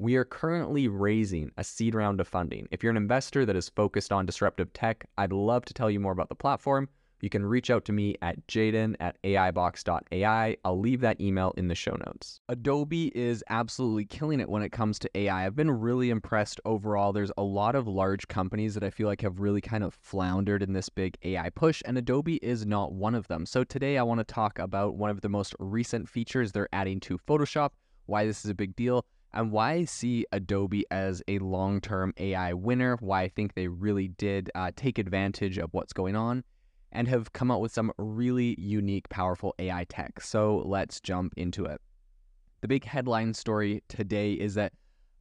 We are currently raising a seed round of funding. If you're an investor that is focused on disruptive tech, I'd love to tell you more about the platform. You can reach out to me at jaeden at aibox.ai. I'll leave that email in the show notes. Adobe is absolutely killing it when it comes to AI. I've been really impressed overall. There's a lot of large companies that I feel like have really kind of floundered in this big AI push, and Adobe is not one of them. So today I want to talk about one of the most recent features they're adding to Photoshop, why this is a big deal and why I see Adobe as a long term AI winner, why I think they really did uh, take advantage of what's going on and have come up with some really unique, powerful AI tech. So let's jump into it. The big headline story today is that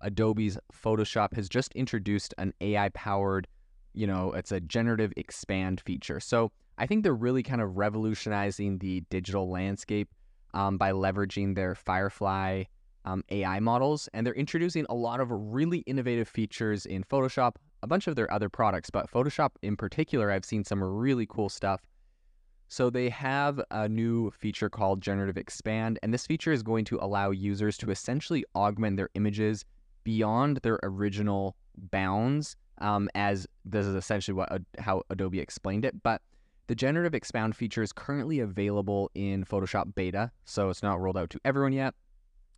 Adobe's Photoshop has just introduced an AI powered, you know, it's a generative expand feature. So I think they're really kind of revolutionizing the digital landscape um, by leveraging their Firefly um, AI models, and they're introducing a lot of really innovative features in Photoshop, a bunch of their other products, but Photoshop in particular, I've seen some really cool stuff. So they have a new feature called Generative Expand, and this feature is going to allow users to essentially augment their images beyond their original bounds, um, as this is essentially what how Adobe explained it. But the Generative Expand feature is currently available in Photoshop Beta, so it's not rolled out to everyone yet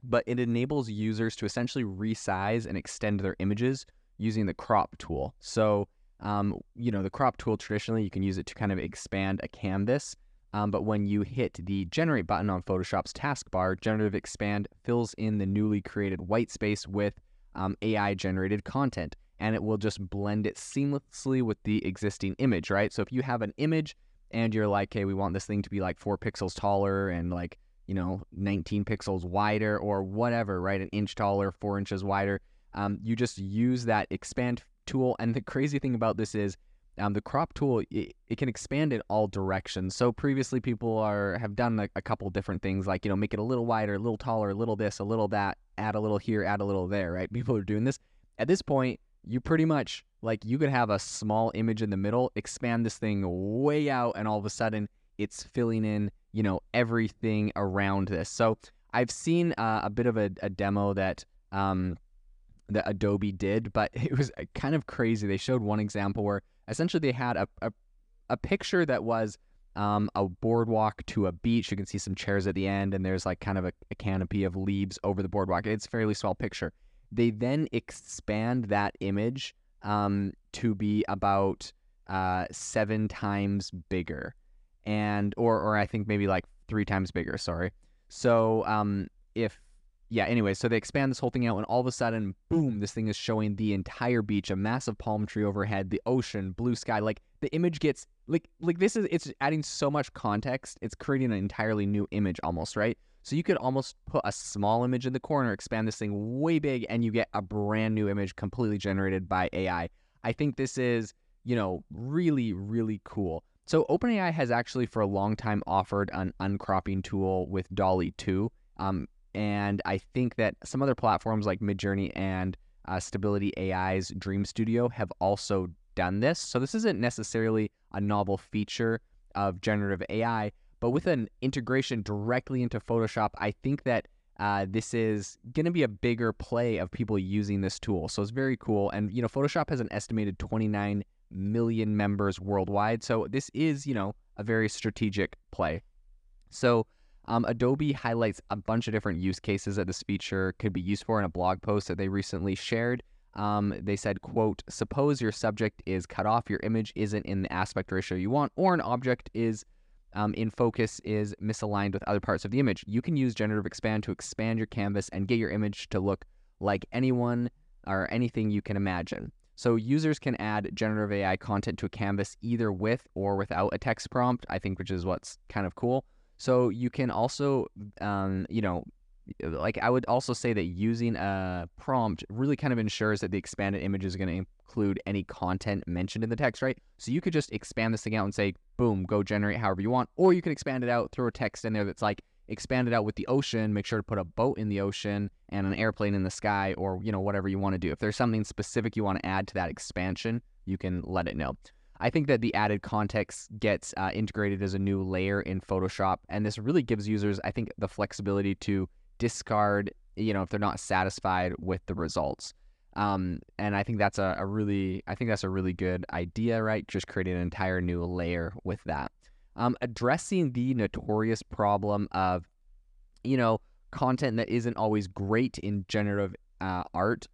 but it enables users to essentially resize and extend their images using the crop tool. So, um, you know, the crop tool traditionally you can use it to kind of expand a canvas. Um, but when you hit the generate button on Photoshop's taskbar, generative expand fills in the newly created white space with um, AI generated content and it will just blend it seamlessly with the existing image, right? So if you have an image and you're like, hey, we want this thing to be like four pixels taller and like you know, 19 pixels wider or whatever, right? An inch taller, four inches wider. Um, you just use that expand tool. And the crazy thing about this is um, the crop tool, it, it, can expand in all directions. So previously people are have done a, a couple different things like, you know, make it a little wider, a little taller, a little this, a little that, add a little here, add a little there, right? People are doing this. At this point, you pretty much like you could have a small image in the middle, expand this thing way out, and all of a sudden it's filling in you know everything around this. So I've seen uh, a bit of a, a demo that um, that Adobe did, but it was uh, kind of crazy. They showed one example where essentially they had a a, a picture that was um, a boardwalk to a beach. You can see some chairs at the end, and there's like kind of a, a canopy of leaves over the boardwalk. It's a fairly small picture. They then expand that image um, to be about uh, seven times bigger and or or I think maybe like three times bigger. Sorry. So um, if yeah, anyway, so they expand this whole thing out, and all of a sudden, boom, this thing is showing the entire beach, a massive palm tree overhead, the ocean, blue sky. Like the image gets like like this is it's adding so much context. It's creating an entirely new image almost, right? So you could almost put a small image in the corner, expand this thing way big, and you get a brand new image completely generated by AI. I think this is, you know, really, really cool. So OpenAI has actually for a long time offered an uncropping tool with DALL-E 2. Um, and I think that some other platforms like Midjourney and uh, Stability AI's Dream Studio have also done this. So this isn't necessarily a novel feature of generative AI, but with an integration directly into Photoshop, I think that uh, this is going to be a bigger play of people using this tool. So it's very cool. And, you know, Photoshop has an estimated 29 million members worldwide. So this is, you know, a very strategic play. So um, Adobe highlights a bunch of different use cases that this feature could be used for in a blog post that they recently shared. Um, they said, quote, suppose your subject is cut off, your image isn't in the aspect ratio you want, or an object is um, in focus is misaligned with other parts of the image. You can use generative expand to expand your canvas and get your image to look like anyone or anything you can imagine. So users can add generative AI content to a canvas either with or without a text prompt, I think, which is what's kind of cool. So you can also, um, you know, like I would also say that using a prompt really kind of ensures that the expanded image is going to include any content mentioned in the text, right? So you could just expand this thing out and say, boom, go generate however you want, or you can expand it out, throw a text in there that's like, expand it out with the ocean, make sure to put a boat in the ocean and an airplane in the sky or, you know, whatever you want to do. If there's something specific you want to add to that expansion, you can let it know. I think that the added context gets uh, integrated as a new layer in Photoshop, and this really gives users, I think, the flexibility to discard, you know, if they're not satisfied with the results. Um, and I think that's a, a really, I think that's a really good idea, right? Just creating an entire new layer with that. Um, addressing the notorious problem of, you know, content that isn't always great in generative uh, art.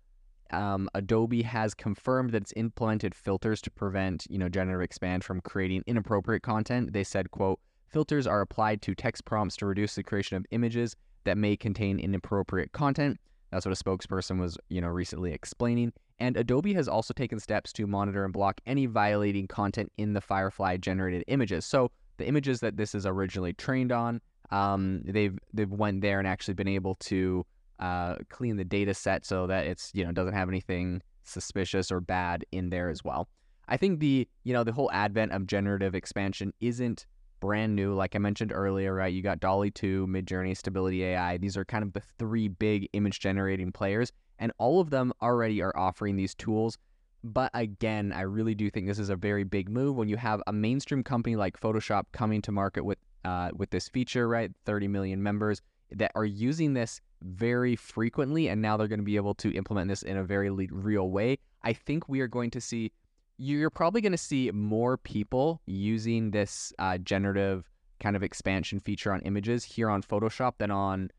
Um, Adobe has confirmed that it's implemented filters to prevent, you know, generative expand from creating inappropriate content. They said, quote, filters are applied to text prompts to reduce the creation of images that may contain inappropriate content. That's what a spokesperson was, you know, recently explaining. And Adobe has also taken steps to monitor and block any violating content in the Firefly generated images. So the images that this is originally trained on, um, they've they've went there and actually been able to uh, clean the data set so that it's you know doesn't have anything suspicious or bad in there as well. I think the you know the whole advent of generative expansion isn't brand new. Like I mentioned earlier, right? You got DALL-E 2, Midjourney, Stability AI. These are kind of the three big image generating players, and all of them already are offering these tools. But again, I really do think this is a very big move when you have a mainstream company like Photoshop coming to market with uh, with this feature, right? 30 million members that are using this very frequently, and now they're going to be able to implement this in a very real way. I think we are going to see you're probably going to see more people using this uh, generative kind of expansion feature on images here on Photoshop than on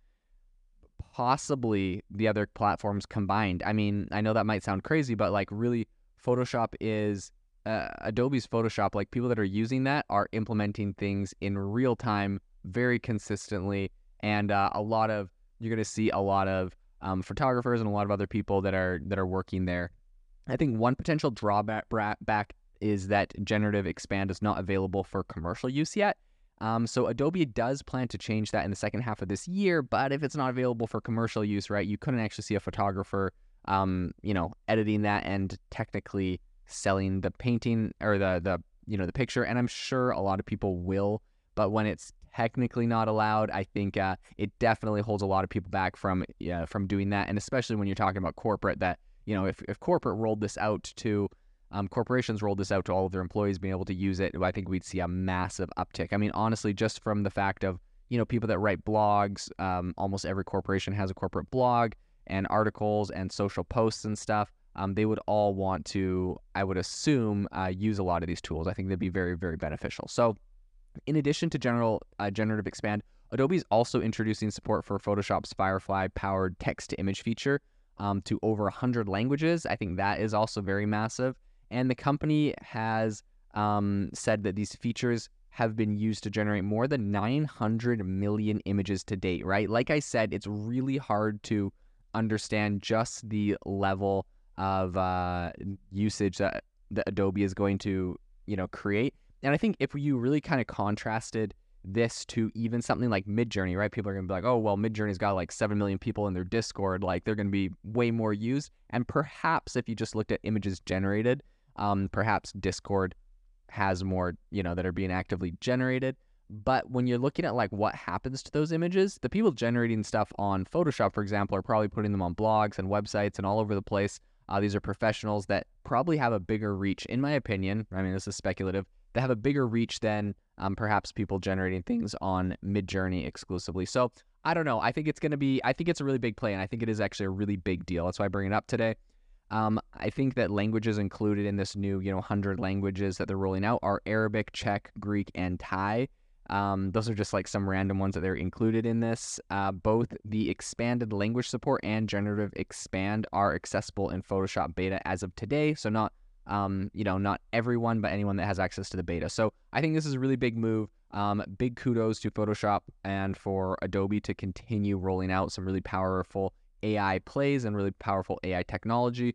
possibly the other platforms combined. I mean, I know that might sound crazy, but like really, Photoshop is uh, Adobe's Photoshop. Like people that are using that are implementing things in real time very consistently, and uh, a lot of you're going to see a lot of um, photographers and a lot of other people that are that are working there I think one potential drawback back is that generative expand is not available for commercial use yet. Um, so Adobe does plan to change that in the second half of this year, but if it's not available for commercial use, right, you couldn't actually see a photographer, um, you know, editing that and technically selling the painting or the the you know the picture. And I'm sure a lot of people will, but when it's technically not allowed, I think uh, it definitely holds a lot of people back from from doing that, and especially when you're talking about corporate that you know, if, if corporate rolled this out to um, corporations rolled this out to all of their employees being able to use it, I think we'd see a massive uptick. I mean, honestly, just from the fact of you know people that write blogs, um, almost every corporation has a corporate blog and articles and social posts and stuff. Um, they would all want to, I would assume, uh, use a lot of these tools. I think they'd be very, very beneficial. So, in addition to general uh, generative expand, Adobe is also introducing support for Photoshop's Firefly powered text to image feature um, to over 100 languages. I think that is also very massive. And the company has um, said that these features have been used to generate more than 900 million images to date, right? Like I said, it's really hard to understand just the level of uh, usage that, that Adobe is going to, you know, create. And I think if you really kind of contrasted this to even something like Midjourney, right? People are going to be like, oh, well, Midjourney's got like 7 million people in their Discord. Like they're going to be way more used. And perhaps if you just looked at images generated, um, perhaps Discord has more, you know, that are being actively generated. But when you're looking at like what happens to those images, the people generating stuff on Photoshop, for example, are probably putting them on blogs and websites and all over the place. Uh, these are professionals that probably have a bigger reach, in my opinion. I mean, this is speculative. They have a bigger reach than um, perhaps people generating things on Midjourney exclusively. So I don't know. I think it's going to be, I think it's a really big play, and I think it is actually a really big deal. That's why I bring it up today. Um, I think that languages included in this new, you know, 100 languages that they're rolling out are Arabic, Czech, Greek, and Thai. Um, those are just like some random ones that they're included in this. Uh, both the expanded language support and generative expand are accessible in Photoshop beta as of today. So not um, you know, not everyone, but anyone that has access to the beta. So I think this is a really big move. Um, big kudos to Photoshop and for Adobe to continue rolling out some really powerful AI plays and really powerful AI technology